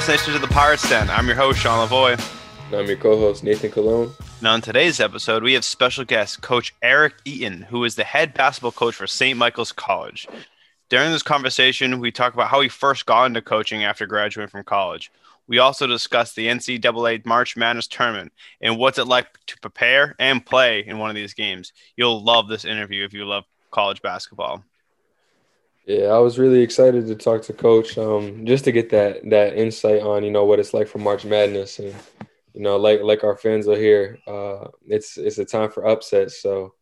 Pirates Nation to the Pirates Den. I'm your host, Sean Lavoy. And I'm your co-host, Nathan Colon. Now, on today's episode, we have special guest, Coach Eric Eaton, who is the head basketball coach for St. Michael's College. During this conversation, we talk about how he first got into coaching after graduating from college. We also discuss the NCAA March Madness tournament and what's it like to prepare and play in one of these games. You'll love this interview if you love college basketball. Yeah, I was really excited to talk to Coach, um, just to get that that insight on you know what it's like for March Madness, and you know like like our fans are here, uh, it's it's a time for upsets. So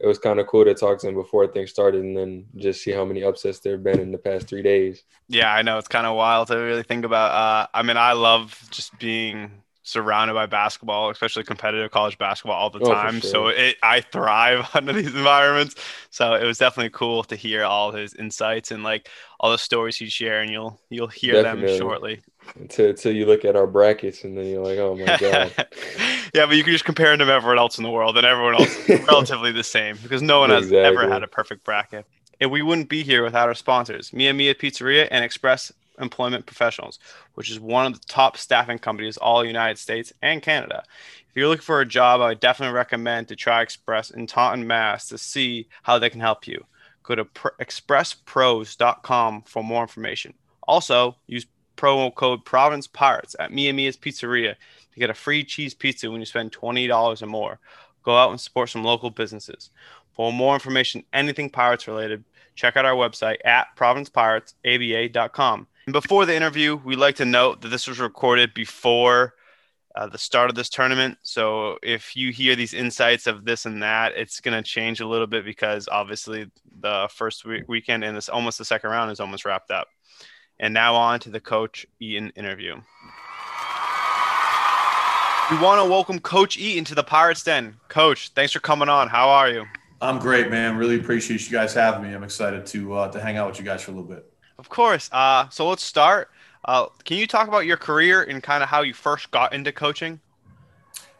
it was kind of cool to talk to him before things started, and then just see how many upsets there have been in the past three days. Yeah, I know it's kind of wild to really think about. Uh, I mean, I love just being surrounded by basketball, especially competitive college basketball all the oh, time. Oh, sure. So it, I thrive under these environments. So it was definitely cool to hear all his insights and like all the stories he'd share, and you'll you'll hear definitely. them shortly. Until, until you look at our brackets, and then you're like, oh my god. yeah, but you can just compare them to everyone else in the world, and everyone else relatively the same because no one exactly. has ever had a perfect bracket. And we wouldn't be here without our sponsors, Mia Mia Pizzeria and Express Employment Professionals, which is one of the top staffing companies all United States and Canada. If you're looking for a job, I would definitely recommend to try Express in Taunton, Mass to see how they can help you. Go to pr- expresspros.com for more information. Also, use promo code Province Pirates at Mia Mia's Pizzeria to get a free cheese pizza when you spend $20 or more. Go out and support some local businesses. For more information, anything Pirates related, check out our website at provincepiratesaba.com. And before the interview, we'd like to note that this was recorded before uh, the start of this tournament. So if you hear these insights of this and that, it's going to change a little bit because obviously the first week- weekend and this almost the second round is almost wrapped up. And now on to the coach Eaton interview. We want to welcome Coach Eaton to the Pirates Den. Coach, thanks for coming on. How are you? I'm great, man. Really appreciate you guys having me. I'm excited to uh, to hang out with you guys for a little bit. Of course. Uh, so let's start. Uh, can you talk about your career and kind of how you first got into coaching?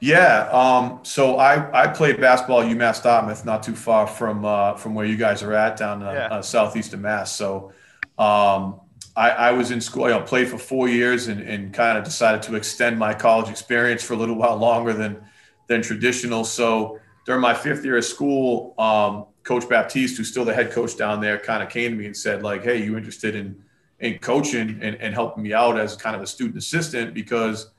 Yeah. Um, so I, I played basketball at UMass Dartmouth, not too far from uh, from where you guys are at down uh, yeah. uh, southeast of Mass. So um, I, I, was in school. You know, played for four years and, and kind of decided to extend my college experience for a little while longer than than traditional. So during my fifth year of school, um, Coach Baptiste, who's still the head coach down there, kind of came to me and said, like, hey, you interested in in coaching and, and helping me out as kind of a student assistant because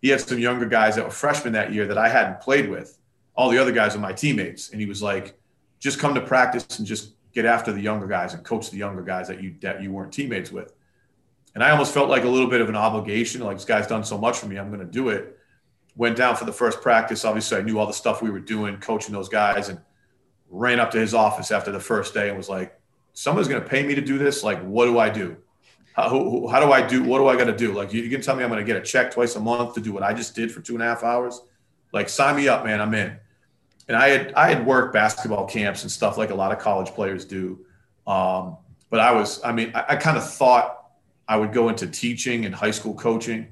he had some younger guys that were freshmen that year that I hadn't played with. All the other guys are my teammates. And he was like, just come to practice and just get after the younger guys and coach the younger guys that you that you weren't teammates with. And I almost felt like a little bit of an obligation, like this guy's done so much for me, I'm going to do it. Went down for the first practice. Obviously, I knew all the stuff we were doing, coaching those guys, and ran up to his office after the first day and was like, someone's going to pay me to do this. Like, what do I do? How, how do I do? What do I got to do? Like, you, you can tell me I'm going to get a check twice a month to do what I just did for two and a half hours. Like, sign me up, man. I'm in. And I had, I had worked basketball camps and stuff like a lot of college players do. Um, but I was, I mean, I, I kind of thought I would go into teaching and high school coaching.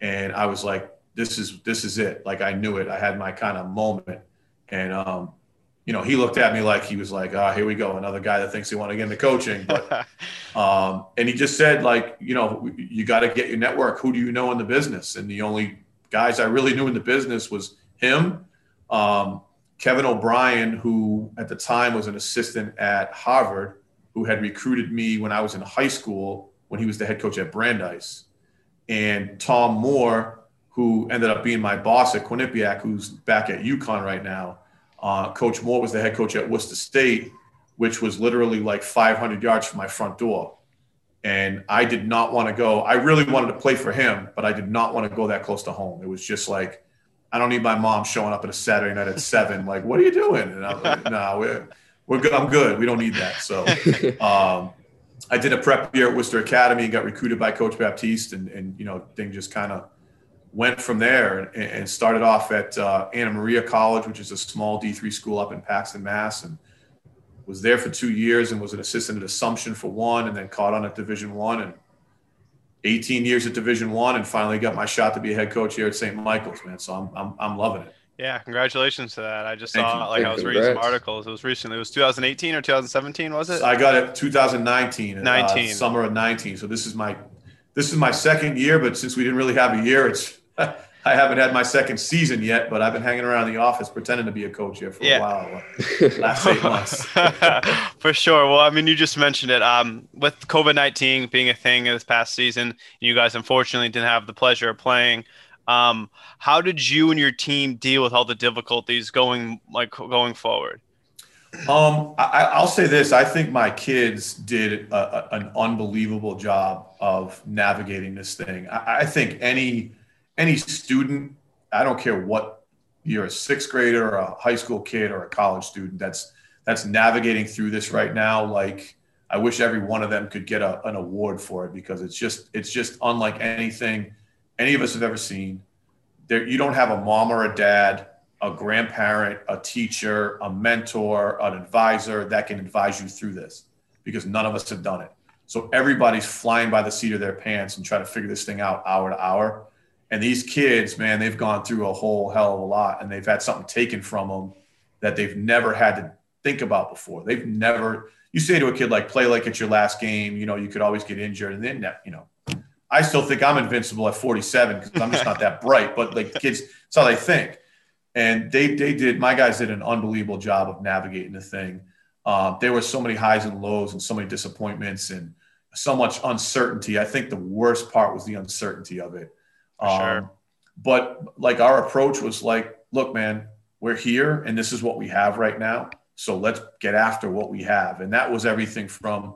And I was like, this is, this is it. Like, I knew it. I had my kind of moment. And, um, you know, he looked at me like he was like, ah, oh, here we go, another guy that thinks he want to get into coaching. But, um, and he just said, like, you know, you got to get your network. Who do you know in the business? And the only guys I really knew in the business was him, um, Kevin O'Brien, who at the time was an assistant at Harvard, who had recruited me when I was in high school when he was the head coach at Brandeis, and Tom Moore, who ended up being my boss at Quinnipiac, who's back at UConn right now. Uh, coach Moore was the head coach at Worcester State, which was literally like 500 yards from my front door. And I did not want to go. I really wanted to play for him, but I did not want to go that close to home. It was just like, I don't need my mom showing up at a Saturday night at seven. Like, what are you doing? And I'm like, no, nah, we're, we're good. I'm good. We don't need that. So um, I did a prep year at Worcester Academy and got recruited by Coach Baptiste. And, and you know, thing just kind of went from there and, started off at uh, Anna Maria College, which is a small D3 school up in Paxton, Mass, and was there for two years and was an assistant at Assumption for one, and then caught on at Division One and 18 years at Division One, and finally got my shot to be a head coach here at St. Michael's, man. So I'm I'm, I'm loving it. Yeah, congratulations to that. I just Thank saw you. like Thank I was reading some articles. It was recently. It was 2018 or 2017, was it? I got it 2019. 19. Uh, summer of 19. So this is my this is my second year, but since we didn't really have a year, it's I haven't had my second season yet, but I've been hanging around the office pretending to be a coach here for yeah. a while. Last eight months. for sure. Well, I mean, you just mentioned it. Um, with COVID nineteen being a thing this past season, you guys unfortunately didn't have the pleasure of playing. Um, how did you and your team deal with all the difficulties going like going forward? Um, I, will say this: I think my kids did a, a, an unbelievable job of navigating this thing. I, I think any any student, I don't care what you're a sixth grader or a high school kid or a college student that's that's navigating through this right now. Like I wish every one of them could get a, an award for it because it's just it's just unlike anything any of us have ever seen. There, you don't have a mom or a dad, a grandparent, a teacher, a mentor, an advisor that can advise you through this because none of us have done it. So everybody's flying by the seat of their pants and trying to figure this thing out hour to hour. And these kids, man, they've gone through a whole hell of a lot and they've had something taken from them that they've never had to think about before. They've never, you say to a kid, like, play like it's your last game, you know, you could always get injured. And then, you know, I still think I'm invincible at 47 because I'm just not that bright, but like kids, that's how they think. And they, they did, my guys did an unbelievable job of navigating the thing. Uh, there were so many highs and lows and so many disappointments and so much uncertainty. I think the worst part was the uncertainty of it. Um, sure. But like our approach was like, look, man, we're here and this is what we have right now. So let's get after what we have. And that was everything from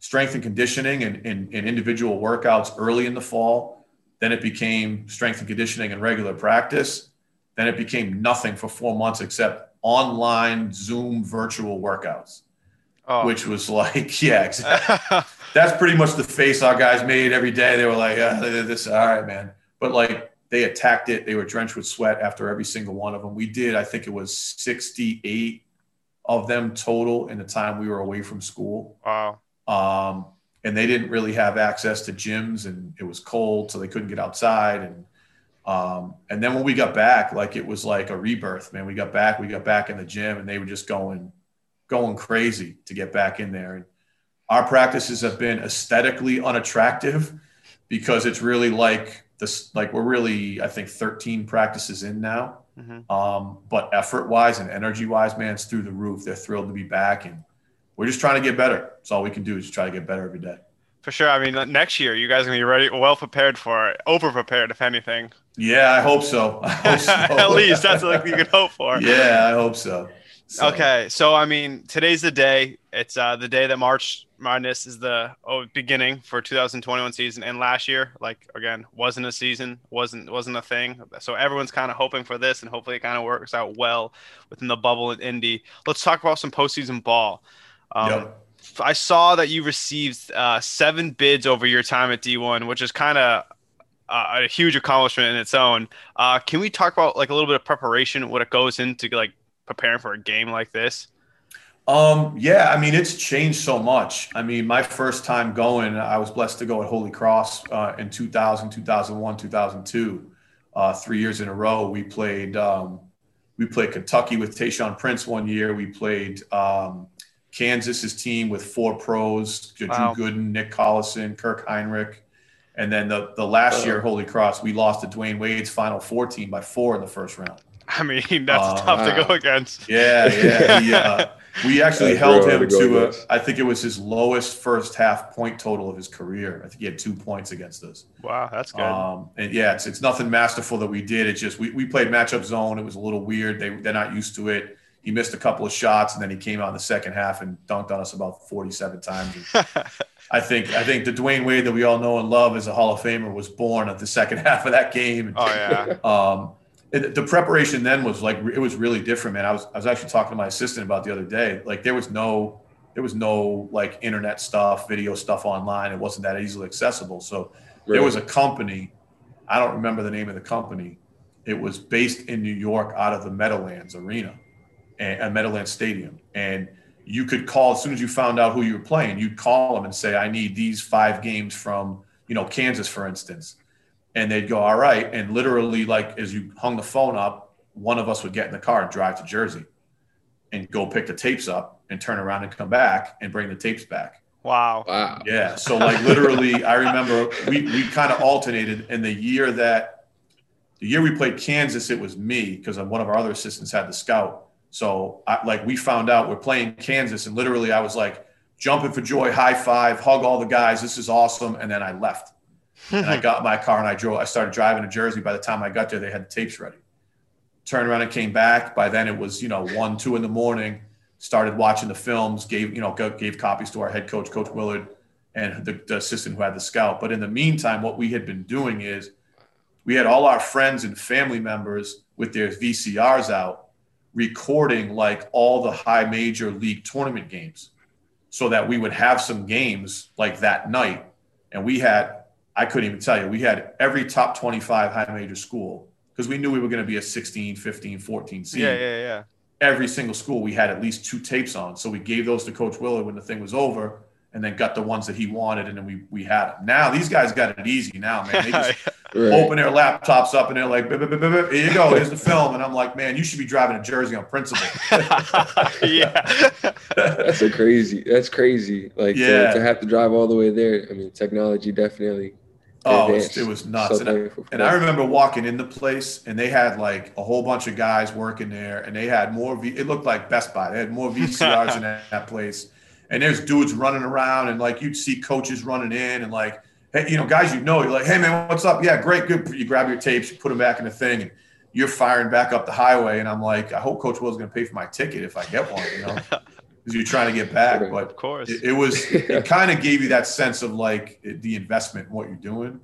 strength and conditioning and, and, and individual workouts early in the fall. Then it became strength and conditioning and regular practice. Then it became nothing for four months except online Zoom virtual workouts, oh. which was like, yeah, exactly. that's pretty much the face our guys made every day. They were like, yeah, this, all right, man but like they attacked it. They were drenched with sweat after every single one of them. We did, I think it was 68 of them total in the time we were away from school. Wow. Um, and they didn't really have access to gyms and it was cold, so they couldn't get outside. And um, and then when we got back, like it was like a rebirth, man. We got back, we got back in the gym and they were just going, going crazy to get back in there. And our practices have been aesthetically unattractive because it's really like this like we're really I think 13 practices in now. Mm-hmm. Um, but effort wise and energy wise, man, it's through the roof. They're thrilled to be back, and we're just trying to get better. That's all we can do is try to get better every day. For sure. I mean, next year you guys are gonna be ready, well prepared for it, over prepared if anything. Yeah, I hope so. I hope so. At least that's what you can hope for. Yeah, I hope so. So. Okay, so I mean, today's the day. It's uh, the day that March Madness is the oh, beginning for 2021 season, and last year, like again, wasn't a season, wasn't wasn't a thing. So everyone's kind of hoping for this, and hopefully it kind of works out well within the bubble in Indy. Let's talk about some postseason ball. Um, yep. I saw that you received uh, seven bids over your time at D1, which is kind of uh, a huge accomplishment in its own. Uh, can we talk about like a little bit of preparation, what it goes into like preparing for a game like this? Um, yeah, I mean, it's changed so much. I mean, my first time going, I was blessed to go at Holy Cross uh, in 2000, 2001, 2002. Uh, three years in a row, we played. Um, we played Kentucky with Tayshaun Prince one year. We played um, Kansas's team with four pros: Drew wow. Gooden, Nick Collison, Kirk Hinrich. And then the, the last year, Holy Cross, we lost to Dwyane Wade's Final Four team by four in the first round. I mean, that's uh, tough wow. to go against. Yeah, yeah. He, uh, we actually held him to, to a, I think it was his lowest first half point total of his career. I think he had two points against us. Wow, that's good. Um, and yeah, it's it's nothing masterful that we did. It's just we, we played matchup zone. It was a little weird. They they're not used to it. He missed a couple of shots and then he came out in the second half and dunked on us about 47 times. I think I think the Dwyane Wade that we all know and love as a Hall of Famer was born at the second half of that game. Oh yeah. Um, it, the preparation then was like it was really different, man. I was I was actually talking to my assistant about the other day. Like there was no there was no like internet stuff, video stuff online. It wasn't that easily accessible. So there was a company. I don't remember the name of the company. It was based in New York, out of the Meadowlands Arena, and, and Meadowlands Stadium, and you could call as soon as you found out who you were playing. You'd call them and say, "I need these five games from you know Kansas, for instance." And they'd go, all right. And literally, like as you hung the phone up, one of us would get in the car and drive to Jersey and go pick the tapes up and turn around and come back and bring the tapes back. Wow. Wow. Yeah. So like literally, I remember we we kind of alternated in the year that the year we played Kansas, it was me because one of our other assistants had the scout. So I, like we found out we're playing Kansas, and literally I was like jumping for joy, high five, hug all the guys. This is awesome. And then I left. And I got my car and I drove. I started driving to Jersey. By the time I got there, they had the tapes ready. Turned around and came back. By then it was you know one, two in the morning started watching the films, gave you know gave copies to our head coach, Coach Willard, and the, the, assistant who had the scout. But in the meantime, what we had been doing is we had all our friends and family members with their VCRs out, recording like all the high major league tournament games, so that we would have some games like that night. And we had, I couldn't even tell you, we had every top 25 high major school because we knew we were going to be a 16, 15, 14 seed. Yeah, yeah, yeah every single school we had at least two tapes on. So we gave those to Coach Willard when the thing was over, and then got the ones that he wanted, and then we we had them. Now these guys got it easy now, man. They just right. open their laptops up and they're like, here you go, here's the film, and I'm like, man, you should be driving to Jersey on principle. yeah, that's a crazy. That's crazy. Like yeah. to, to have to drive all the way there. I mean, technology definitely Oh, it was, it was nuts. So and, I, and, I, remember walking in the place and they had like a whole bunch of guys working there and they had more, v- it looked like Best Buy. They had more VCRs in that, that, place. And there's dudes running around and like you'd see coaches running in and like, hey, you know, guys you know, you're like, hey man, what's up? Yeah, great, good. You grab your tapes, you put them back in the thing and you're firing back up the highway. And I'm like, I hope Coach Will's going to pay for my ticket if I get one, you know? Because you're trying to get back, but of course, it, it was. It kind of gave you that sense of like the investment in what you're doing,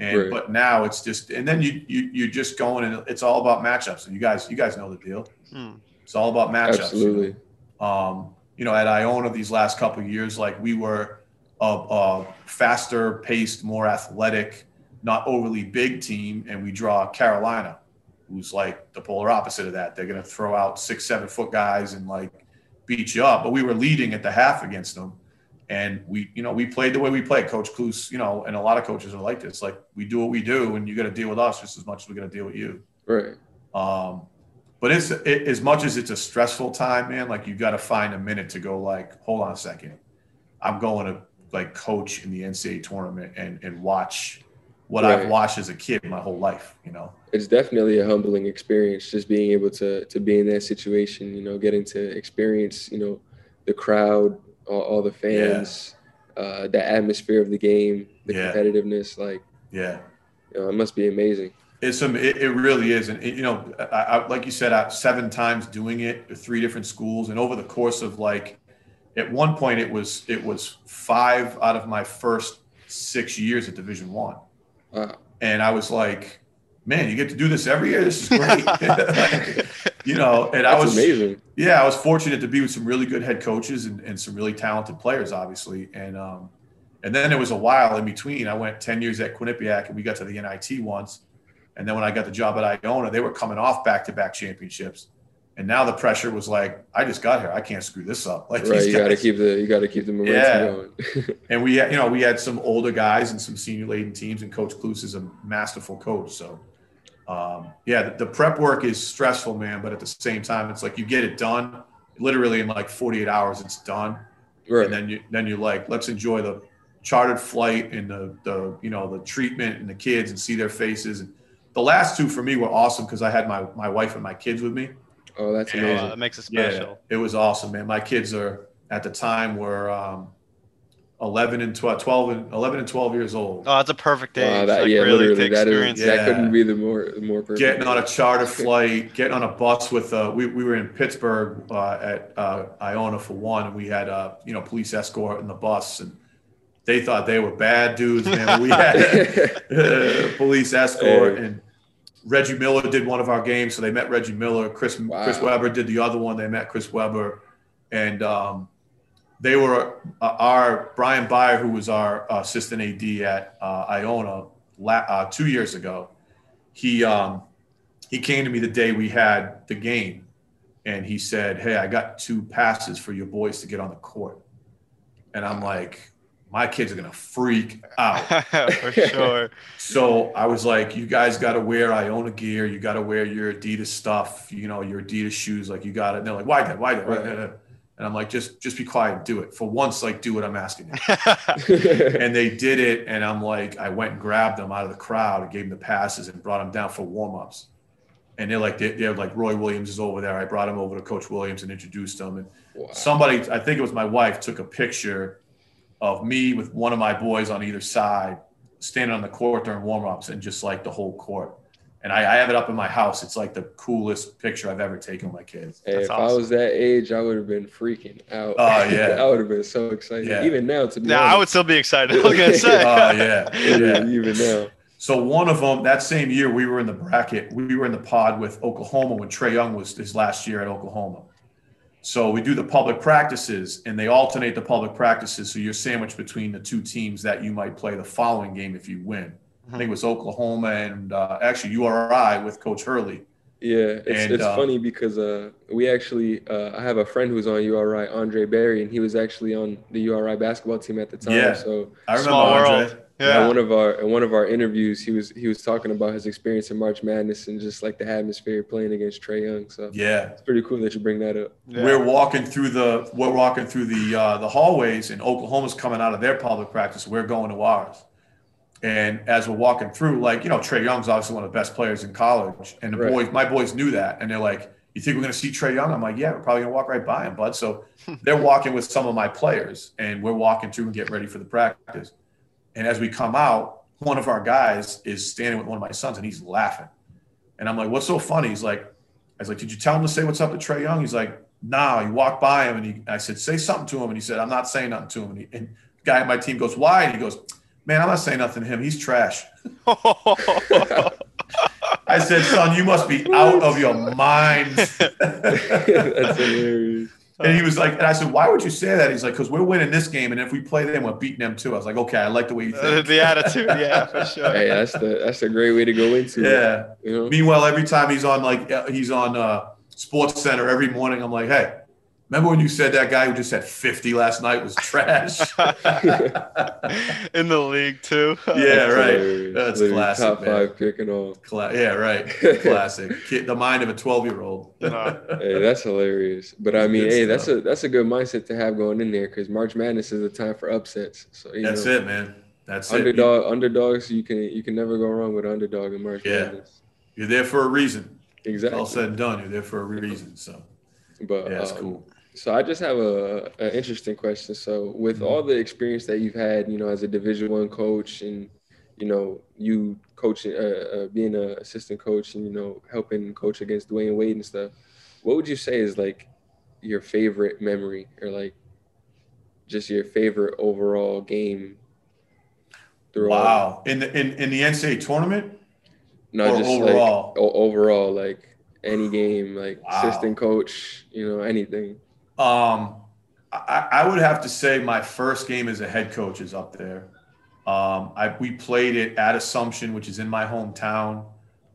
and right. but now it's just and then you you you're just going and it's all about matchups and you guys you guys know the deal. Hmm. It's all about matchups. Absolutely. You know? Um, you know, at Iona these last couple years, like we were a, a, faster paced, more athletic, not overly big team, and we draw Carolina, who's like the polar opposite of that. They're gonna throw out six, seven foot guys and like beat you up. But we were leading at the half against them. And we you know we played the way we play coach Cluess, you know and a lot of coaches are like this. Like we do what we do and you got to deal with us just as much as we got to deal with you. Right. Um but it's it, as much as it's a stressful time man like you got to find a minute to go like hold on a second. I'm going to like coach in the ncaa tournament and and watch what right. i've watched as a kid my whole life you know it's definitely a humbling experience just being able to to be in that situation you know getting to experience you know the crowd all, all the fans, yeah. uh, the atmosphere of the game, the yeah. competitiveness. Like, yeah, you know, it must be amazing. It's some. It, it really is, and it, you know, I, I, like you said, I, seven times doing it, three different schools, and over the course of like, at one point, it was it was five out of my first six years at Division One, wow. and I was like, man, you get to do this every year. This is great. like, you know, and That's I was amazing. Yeah, I was fortunate to be with some really good head coaches and, and some really talented players, obviously. And um, and then there was a while in between. I went 10 years at Quinnipiac and we got to the NIT once. And then when I got the job at Iona, they were coming off back to back championships. And now the pressure was like, I just got here. I can't screw this up. Like right, you got to keep the you got to keep the momentum yeah. going. and we had, you know, we had some older guys and some senior laden teams, and Coach Cluess is a masterful coach. So um, yeah, the, the, prep work is stressful, man. But at the same time, it's like you get it done literally in like 48 hours. It's done, right. and then you then you're like, let's enjoy the chartered flight and the the you know the treatment and the kids and see their faces. And the last two for me were awesome because I had my my wife and my kids with me. Oh, that's amazing. Uh, that makes it special. Yeah, it was awesome, man. My kids are at the time were um, 11 and 12, 12 and 11 and 12 years old. Oh, that's a perfect age. Uh, that, like, yeah, really literally, that, is, yeah. that couldn't be the more more perfect. Getting on a charter flight, getting on a bus with uh, we, we were in Pittsburgh uh, at uh, Iona for one, and we had uh, you know police escort in the bus, and they thought they were bad dudes, man. we had police escort, hey. and Reggie Miller did one of our games, so they met Reggie Miller. Chris wow. Chris Webber did the other one. They met Chris Webber, and um, they were uh, our Brian Byer, who was our assistant AD at uh, Iona la- uh, two years ago. He um, he came to me the day we had the game, and he said, "Hey, I got two passes for your boys to get on the court," and I'm like. My kids are gonna freak out for sure. so I was like, "You guys got to wear Iona gear. You got to wear your Adidas stuff. You know, your Adidas shoes. Like you got it." And they're like, "Why, Dad? Why? Why, Dad? And I'm like, just just be quiet, do it for once. Like, do what I'm asking you. and they did it, and I'm like, I went and grabbed them out of the crowd and gave them the passes and brought them down for warm ups. And they're like, they're, like Roy Williams is over there. I brought him over to Coach Williams and introduced him. And wow. somebody, I think it was my wife, took a picture of me with one of my boys on either side, standing on the court during warmups and just like the whole court and I, I, have it up in my house. It's like the coolest picture I've ever taken of my kids. Hey, if awesome. I was that age, I would have been freaking out. Oh yeah, I would have been so excited. Yeah. Even now, to be now, I would still be excited. I was gonna say. oh yeah, yeah. Even now. So one of them that same year, we were in the bracket. We were in the pod with Oklahoma when Trae Young was his last year at Oklahoma. So we do the public practices, and they alternate the public practices. So you're sandwiched between the two teams that you might play the following game if you win. I think it was Oklahoma and uh, actually URI with Coach Hurley. Yeah, it's, and, it's uh, funny because uh, we actually uh, I have a friend who's on URI, Andre Barry, and he was actually on the URI basketball team at the time. Yeah, so I remember Small Andre. World. Yeah. In one of our in one of our interviews, he was he was talking about his experience in March Madness and just like the atmosphere playing against Trae Young. So yeah, it's pretty cool that you bring that up. Yeah. We're walking through the we're walking through the uh, the hallways, and Oklahoma's coming out of their public practice. We're going to ours. And as we're walking through, like, you know, Trae Young's obviously one of the best players in college. And the right. boys, my boys knew that. And they're like, You think we're going to see Trae Young? I'm like, Yeah, we're probably going to walk right by him, bud. So they're walking with some of my players and we're walking through and getting ready for the practice. And as we come out, one of our guys is standing with one of my sons and he's laughing. And I'm like, What's so funny? He's like, I was like, Did you tell him to say what's up to Trae Young? He's like, Nah. He walked by him and he, I said, Say something to him. And he said, I'm not saying nothing to him. And, he, and the guy on my team goes, Why? And he goes, Man, I'm not saying nothing to him. He's trash. I said, son, you must be out of your mind. That's hilarious. And he was like, and I said, why would you say that? He's like, because we're winning this game, and if we play them, we're beating them too. I was like, okay, I like the way you think. the attitude, yeah, for sure. Hey, that's the that's a great way to go into. Yeah. It, you know? Meanwhile, every time he's on like uh, he's on uh, Sports Center every morning, I'm like, hey, Remember when you said that guy who just had 50 last night was trash? In the league, too. Yeah, That's right. Hilarious. That's Literally classic. Top man. five pick and all. Cla- yeah, right. Classic. the mind of a 12 year old. hey, that's hilarious. But I mean, hey, that's a that's a good mindset to have going in there because March Madness is a time for upsets. So that's know, it, man. That's underdog, it. Underdogs, you can you can never go wrong with underdog in March yeah. Madness. You're there for a reason. Exactly. All said and done, you're there for a reason. So, but yeah, it's um, cool. So I just have a, an interesting question. So with all the experience that you've had, you know, as a Division One coach, and you know, you coaching, uh, uh, being an assistant coach, and you know, helping coach against Dwyane Wade and stuff, what would you say is like your favorite memory, or like just your favorite overall game? Wow! In the in, in the NCAA tournament, no, just overall, like, overall, like any game, like wow. assistant coach, you know, anything. Um, I, I, would have to say my first game as a head coach is up there. Um, I, we played it at Assumption, which is in my hometown,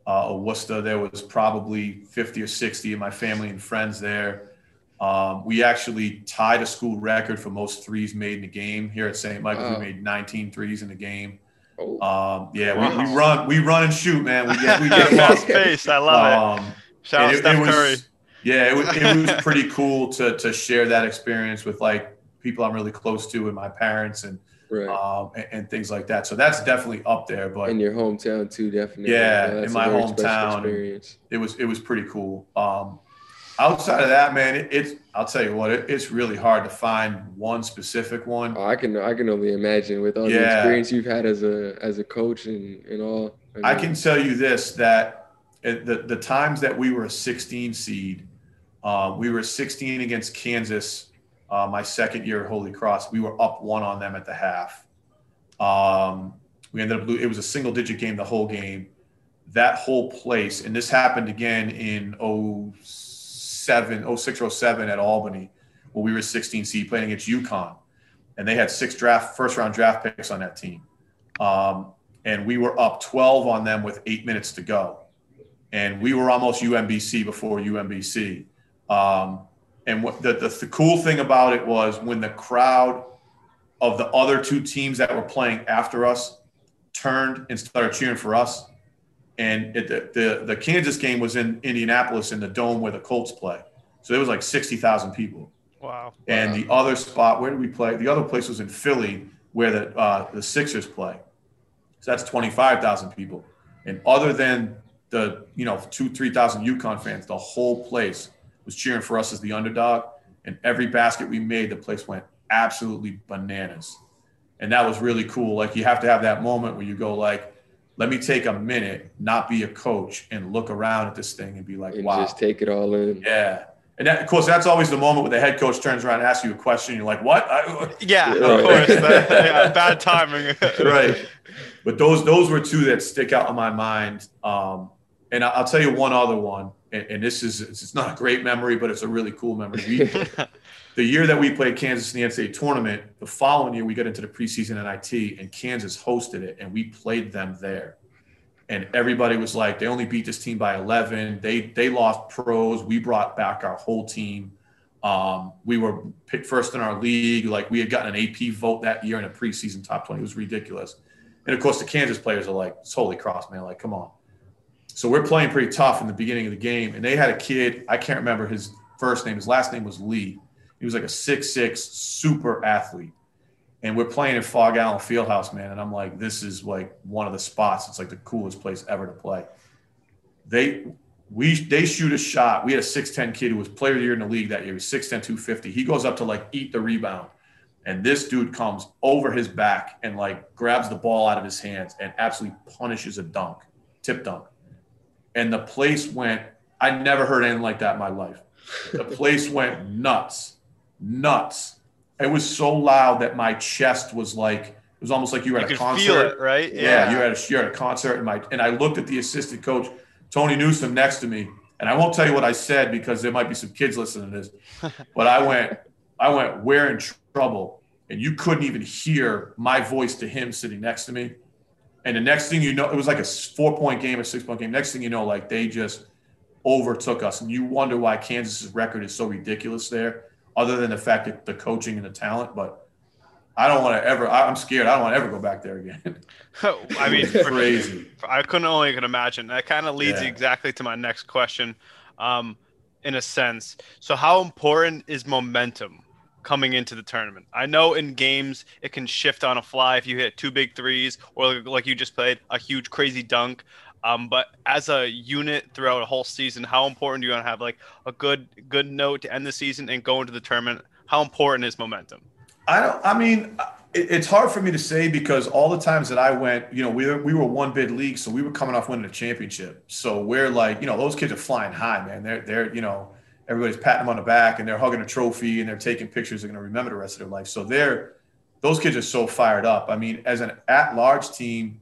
uh, Worcester. There was probably 50 or 60 of my family and friends there. Um, we actually tied a school record for most threes made in a game here at St. Michael's. Wow. We made 19 threes in the game. Oh. Um, yeah, wow. we, we, run, we run and shoot, man. We get, we get fast pace. I love um, it. Shout out Steph Curry. Was, yeah, it was, it was pretty cool to to share that experience with like people I'm really close to and my parents and right. um, and, and, things like that. So that's definitely up there. But in your hometown too, definitely. Yeah, yeah in my hometown, it was it was pretty cool. Um, outside of that, man, it, it's I'll tell you what, it, it's really hard to find one specific one. Oh, I can I can only imagine with all yeah. the experience you've had as a as a coach and and all. I, I can tell you this that. The, the times that we were a 16 seed, uh, we were 16 against Kansas uh, my second year at Holy Cross. We were up one on them at the half. Um, we ended up it was a single digit game the whole game. That whole place, and this happened again in 07, 06 or 07 at Albany, where we were 16 seed playing against UConn. And they had six draft first round draft picks on that team. Um, and we were up 12 on them with eight minutes to go. And we were almost UMBC before UMBC. Um, and what the, the, the cool thing about it was when the crowd of the other two teams that were playing after us turned and started cheering for us. And it, the, the, the Kansas game was in Indianapolis in the dome where the Colts play. So it was like 60,000 people. Wow. And wow. the other spot, where did we play? The other place was in Philly, where the uh, the Sixers play. So that's twenty five thousand people. And other than the you know two three thousand UConn fans, the whole place was cheering for us as the underdog. And every basket we made, the place went absolutely bananas. And that was really cool. Like you have to have that moment where you go like, let me take a minute, not be a coach, and look around at this thing and be like, and wow. Just take it all in. Yeah. And that, of course, that's always the moment where the head coach turns around and asks you a question. You're like, "What?" I, yeah, of course. yeah, bad timing. right. But those those were two that stick out in my mind. Um, and I'll tell you one other one. And, and, this is it's not a great memory, but it's a really cool memory. We, the year that we played Kansas in the NCAA tournament, the following year we got into the preseason NIT, and Kansas hosted it, and we played them there and everybody was like, they only beat this team by 11. They they lost pros. We brought back our whole team. Um, we were picked first in our league. Like we had gotten an AP vote that year in a preseason top 20. It was ridiculous. And of course, the Kansas players are like, it's holy cross, man. Like, come on. So we're playing pretty tough in the beginning of the game. And they had a kid, I can't remember his first name. His last name was Lee. He was like a six-six super athlete and we're playing in Phog Allen Fieldhouse, man. And I'm like, this is like one of the spots. It's like the coolest place ever to play. They we they shoot a shot. We had a 6'10 kid who was player of the year in the league that year. He's 6'10, 250. He goes up to like eat the rebound. And this dude comes over his back and like grabs the ball out of his hands and absolutely punishes a dunk, tip dunk. And the place went, I never heard anything like that in my life. The place went nuts, nuts. It was so loud that my chest was like it was almost like you were at you a concert, it, right? Yeah, yeah, you're at a you're at a concert, and my and I looked at the assistant coach Tony Newsom next to me, and I won't tell you what I said because there might be some kids listening to this, but I went I went we're in trouble, and you couldn't even hear my voice to him sitting next to me, and the next thing you know, it was like a four point game, a six point game. Next thing you know, like they just overtook us, and you wonder why Kansas's record is so ridiculous there other than the fact that the coaching and the talent. But I don't want to ever. I'm scared. I don't want to ever go back there again. I mean, crazy. I couldn't only can imagine. That kind of leads yeah. exactly to my next question, um, in a sense. So, how important is momentum coming into the tournament? I know in games it can shift on a fly if you hit two big threes or like you just played a huge crazy dunk. Um, but as a unit throughout a whole season, how important do you want to have like a good good note to end the season and go into the tournament? How important is momentum? I don't. I mean, it, it's hard for me to say because all the times that I went, you know, we were, we were one bid league, so we were coming off winning a championship. So we're like, you know, those kids are flying high, man. They're they're you know, everybody's patting them on the back and they're hugging a trophy and they're taking pictures. They're going to remember the rest of their life. So they're those kids are so fired up. I mean, as an at large team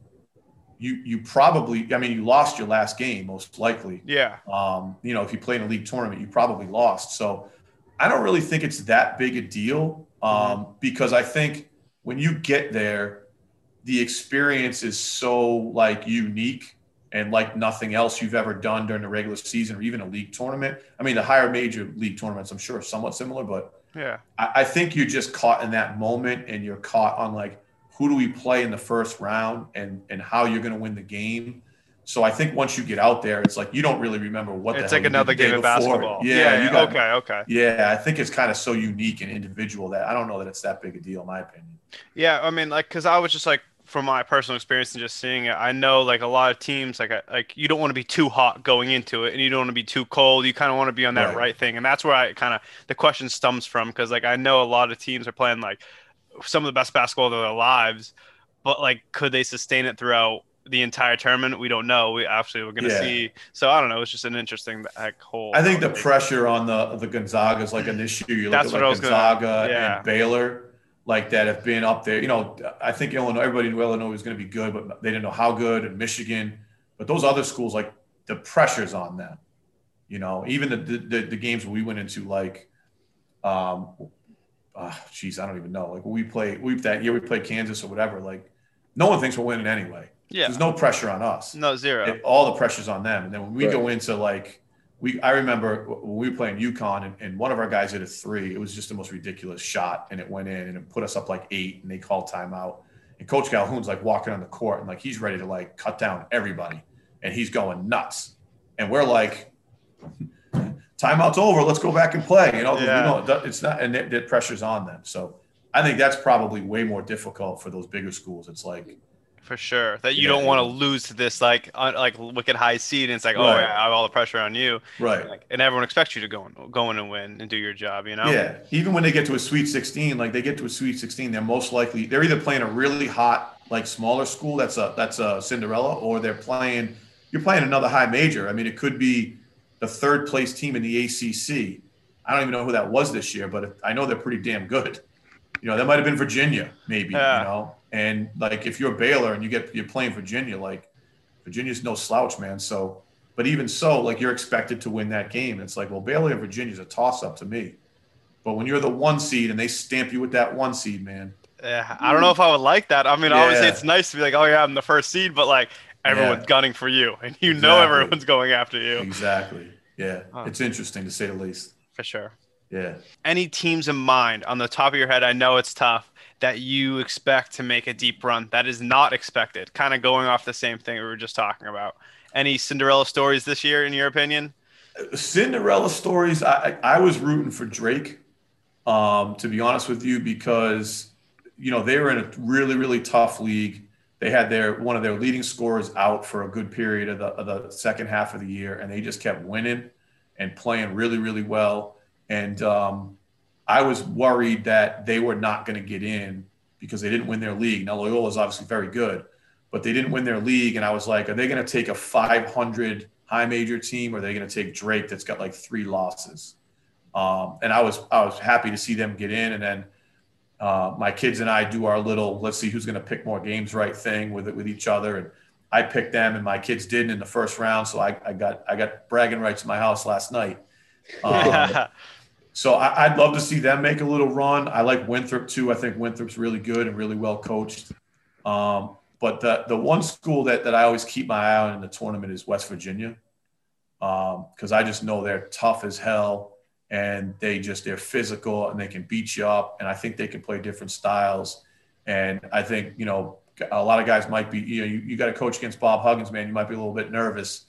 you you probably I mean you lost your last game most likely. Yeah. Um, you know, if you play in a league tournament, you probably lost. So I don't really think it's that big a deal um, mm-hmm. because I think when you get there, the experience is so like unique and like nothing else you've ever done during the regular season or even a league tournament. I mean, the higher major league tournaments, I'm sure, are somewhat similar, but yeah, I, I think you're just caught in that moment and you're caught on like who do we play in the first round and and how you're going to win the game. So I think once you get out there, it's like you don't really remember what. It's like another game of basketball. Yeah, yeah, yeah got, okay, okay. Yeah, I think it's kind of so unique and individual that I don't know that it's that big a deal, in my opinion. Yeah, I mean, like, because I was just like, from my personal experience and just seeing it, I know like a lot of teams, like, like you don't want to be too hot going into it, and you don't want to be too cold. You kind of want to be on that right. right thing, and that's where I kind of the question stems from because like I know a lot of teams are playing like some of the best basketball of their lives, but like, could they sustain it throughout the entire tournament? We don't know. We actually we're gonna yeah. see. So I don't know. It's just an interesting like whole. I think the pressure on the the Gonzaga is like an issue. You That's look at like Gonzaga gonna, yeah. and Baylor. Like that have been up there. You know, I think Illinois. Everybody knew Illinois was going to be good, but they didn't know how good. And Michigan, but those other schools, like the pressure's on them. You know, even the the, the games we went into, like um, oh, geez, I don't even know. Like we play, we that year we played Kansas or whatever. Like no one thinks we're winning anyway. Yeah, there's no pressure on us. No zero. It, all the pressure's on them. And then when we right. go into like we, I remember when we were playing UConn and, and, one of our guys hit a three. It was just the most ridiculous shot, and it went in and it put us up like eight, and they called timeout. And Coach Calhoun's like walking on the court and like he's ready to like cut down everybody, and he's going nuts. And we're like, timeout's over. Let's go back and play. You know, yeah. you know it's not, and the pressure's on them. So I think that's probably way more difficult for those bigger schools. It's like for sure that you yeah, don't want to lose to this like un, like wicked high seed and it's like oh yeah, I have all the pressure on you. Right. Like, and everyone expects you to go and go in and win and do your job you know? Yeah. Even when they get to a sweet 16 like they get to a sweet 16 they're most likely they're either playing a really hot like smaller school that's a that's a Cinderella or they're playing you're playing another high major. I mean it could be the third place team in the ACC I don't even know who that was this year but I know they're pretty damn good. You know that might have been Virginia maybe yeah. you know and like if you're Baylor and you get you're playing Virginia, like Virginia's no slouch, man. So, but even so, like you're expected to win that game. It's like, well, Baylor and Virginia's a toss up to me. But when you're the one seed and they stamp you with that one seed, man. Yeah, I don't know if I would like that. I mean, yeah. obviously it's nice to be like, oh yeah, I'm the first seed, but like everyone's yeah. gunning for you, and you exactly. know everyone's going after you. Exactly. Yeah, huh. it's interesting to say the least. For sure. Yeah. Any teams in mind on the top of your head? I know it's tough that you expect to make a deep run that is not expected? Kind of going off the same thing we were just talking about. Any Cinderella stories this year, in your opinion? Cinderella stories. I, I was rooting for Drake, um, to be honest with you, because you know they were in a really really tough league. They had their one of their leading scorers out for a good period of the, of the second half of the year, and they just kept winning and playing really really well. And um, I was worried that they were not going to get in because they didn't win their league. Now Loyola is obviously very good, but they didn't win their league, and I was like, are they going to take a 500 high major team, or are they going to take Drake that's got like three losses? Um, and I was I was happy to see them get in, and then uh, my kids and I do our little let's see who's going to pick more games right thing with it with each other, and I picked them, and my kids didn't in the first round, so I, I got I got bragging rights in my house last night. Um, so I, would love to see them make a little run. I like Winthrop too. I think Winthrop's really good and really well coached. Um, but the the one school that that I always keep my eye on in the tournament is West Virginia, because um, I just know they're tough as hell and they just they're physical and they can beat you up. And I think they can play different styles. And I think you know a lot of guys might be you know you, you got to coach against Bob Huggins, man. You might be a little bit nervous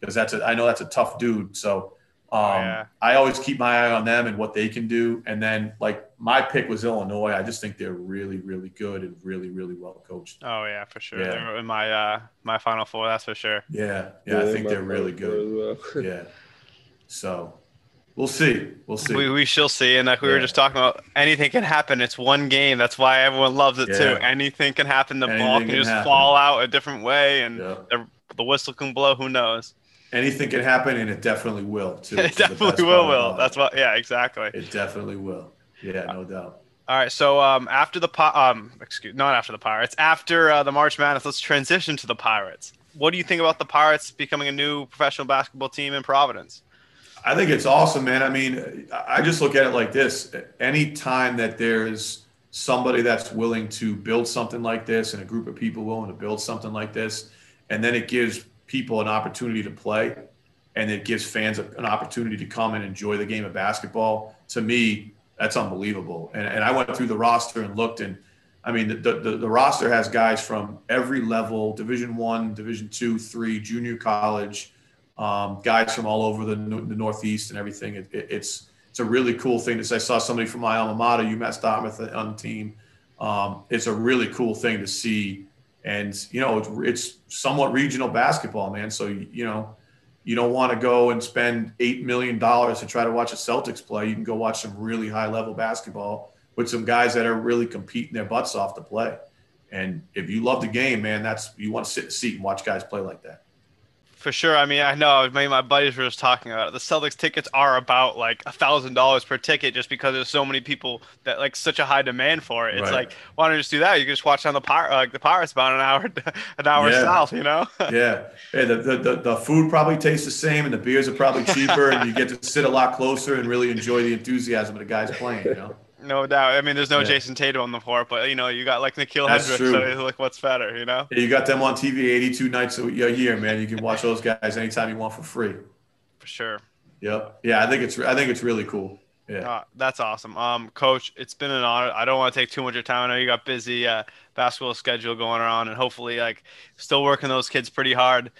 because that's a I know that's a tough dude. So um, oh, yeah. I always keep my eye on them and what they can do. And then, like, my pick was Illinois. I just think they're really, really good and really, really well coached. Oh yeah, for sure. Yeah. They're in my uh, my final four. That's for sure. Yeah, yeah, yeah I think they're really good. Well. yeah. So we'll see. We'll see. We, we shall see. And like we yeah. were just talking about, anything can happen. It's one game. That's why everyone loves it too. Anything can happen. The anything ball can, can just happen. fall out a different way, and the, the whistle can blow. Who knows? Anything can happen, and it definitely will. Too, it definitely will. Will that's what? Yeah, exactly. It definitely will. Yeah, no doubt. All right, so um, after the um, excuse, not after the Pirates, after uh, the March Madness, let's transition to the Pirates. What do you think about the Pirates becoming a new professional basketball team in Providence? I think it's awesome, man. I mean, I just look at it like this: any time that there's somebody that's willing to build something like this, and a group of people willing to build something like this, and then it gives people an opportunity to play and it gives fans an opportunity to come and enjoy the game of basketball. To me, that's unbelievable. And, and I went through the roster and looked, and I mean, the, the, the roster has guys from every level: Division One, Division Two, Three, junior college, um, guys from all over the, the Northeast and everything. It, it, it's it's a really cool thing to say. I saw somebody from my alma mater, UMass Dartmouth, on the team. Um, it's a really cool thing to see and you know it's, it's somewhat regional basketball, man. So you know you don't want to go and spend eight million dollars to try to watch a Celtics play. You can go watch some really high level basketball with some guys that are really competing their butts off to play. And if you love the game, man, that's you want to sit in the seat and watch guys play like that. For sure. I mean, I know. Maybe my buddies were just talking about it. The Celtics tickets are about like a thousand dollars per ticket, just because there's so many people that like such a high demand for it. It's right. like, why don't you just do that? You can just watch on the Pir- like the Pirates about an hour, an hour yeah. south. You know? yeah. Hey, the, the the food probably tastes the same, and the beers are probably cheaper, and you get to sit a lot closer and really enjoy the enthusiasm of the guys playing. You know? No doubt. I mean, there's no yeah. Jayson Tatum on the floor, but you know, you got like Nikhil Hendricks. So like, what's better? You know. Yeah, you got them on TV 82 nights a year, man. You can watch those guys anytime you want for free. For sure. Yep. Yeah, I think it's I think it's really cool. Yeah. Uh, that's awesome. Um, coach, it's been an honor. I don't want to take too much of your time. I know you got busy uh, basketball schedule going on, and hopefully, like, still working those kids pretty hard.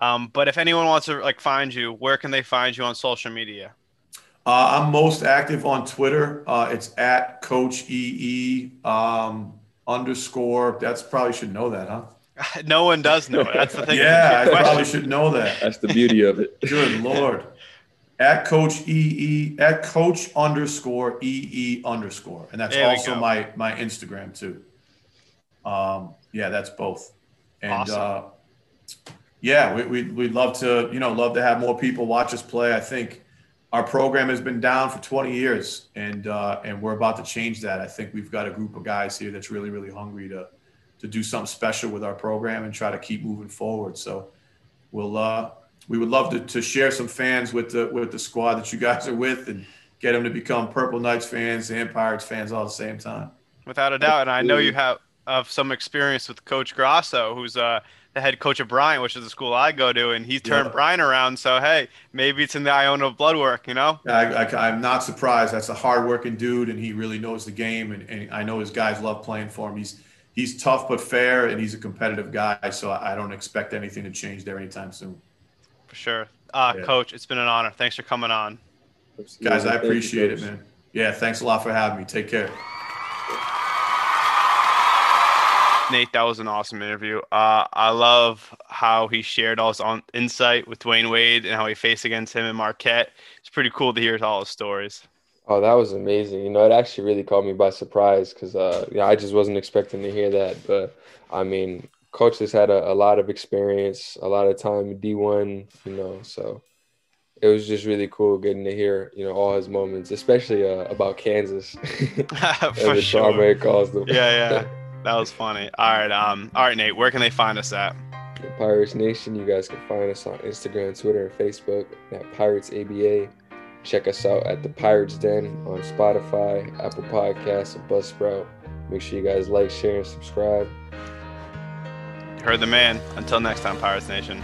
Um, but if anyone wants to like find you, where can they find you on social media? Uh, I'm most active on Twitter. Uh, it's at Coach EE um, underscore. That's probably should know that, huh? no one does know it. That's the thing. yeah, I probably should know that. That's the beauty of it. Good lord. At Coach EE at Coach underscore EE underscore, and that's also my my Instagram too. Um, yeah, that's both. And awesome. uh, yeah, we, we, we'd love to, you know, love to have more people watch us play. I think our program has been down for 20 years and, uh, and we're about to change that. I think we've got a group of guys here that's really, really hungry to, to do something special with our program and try to keep moving forward. So we'll, uh, we would love to, to share some fans with the, with the squad that you guys are with and get them to become Purple Knights fans and Pirates fans all at the same time. Without a doubt. And I know you have, of some experience with Coach Grasso, who's uh, the head coach of Bryant, which is the school I go to, and he turned yeah. Bryant around. So hey, maybe it's in the Iona of blood work, you know? I, am not surprised. That's a hardworking dude, and he really knows the game, and, and, I know his guys love playing for him. He's he's tough but fair, and he's a competitive guy. So I don't expect anything to change there anytime soon. For sure, uh, yeah. Coach. It's been an honor. Thanks for coming on, guys. I appreciate it, man. Yeah, thanks a lot for having me. Take care. Nate, that was an awesome interview. Uh, I love how he shared all his on insight with Dwyane Wade and how he faced against him in Marquette. It's pretty cool to hear all his stories. Oh, that was amazing. You know, it actually really caught me by surprise because uh, yeah, I just wasn't expecting to hear that. But I mean, coach has had a, a lot of experience, a lot of time in D1, you know, so it was just really cool getting to hear, you know, all his moments, especially uh, about Kansas. For sure. calls them. Yeah, yeah. That was funny. All right, um, all right, Nate. Where can they find us at? Pirates Nation. You guys can find us on Instagram, Twitter, and Facebook at Pirates ABA. Check us out at the Pirates Den on Spotify, Apple Podcasts, and Buzzsprout. Make sure you guys like, share, and subscribe. heard the man. Until next time, Pirates Nation.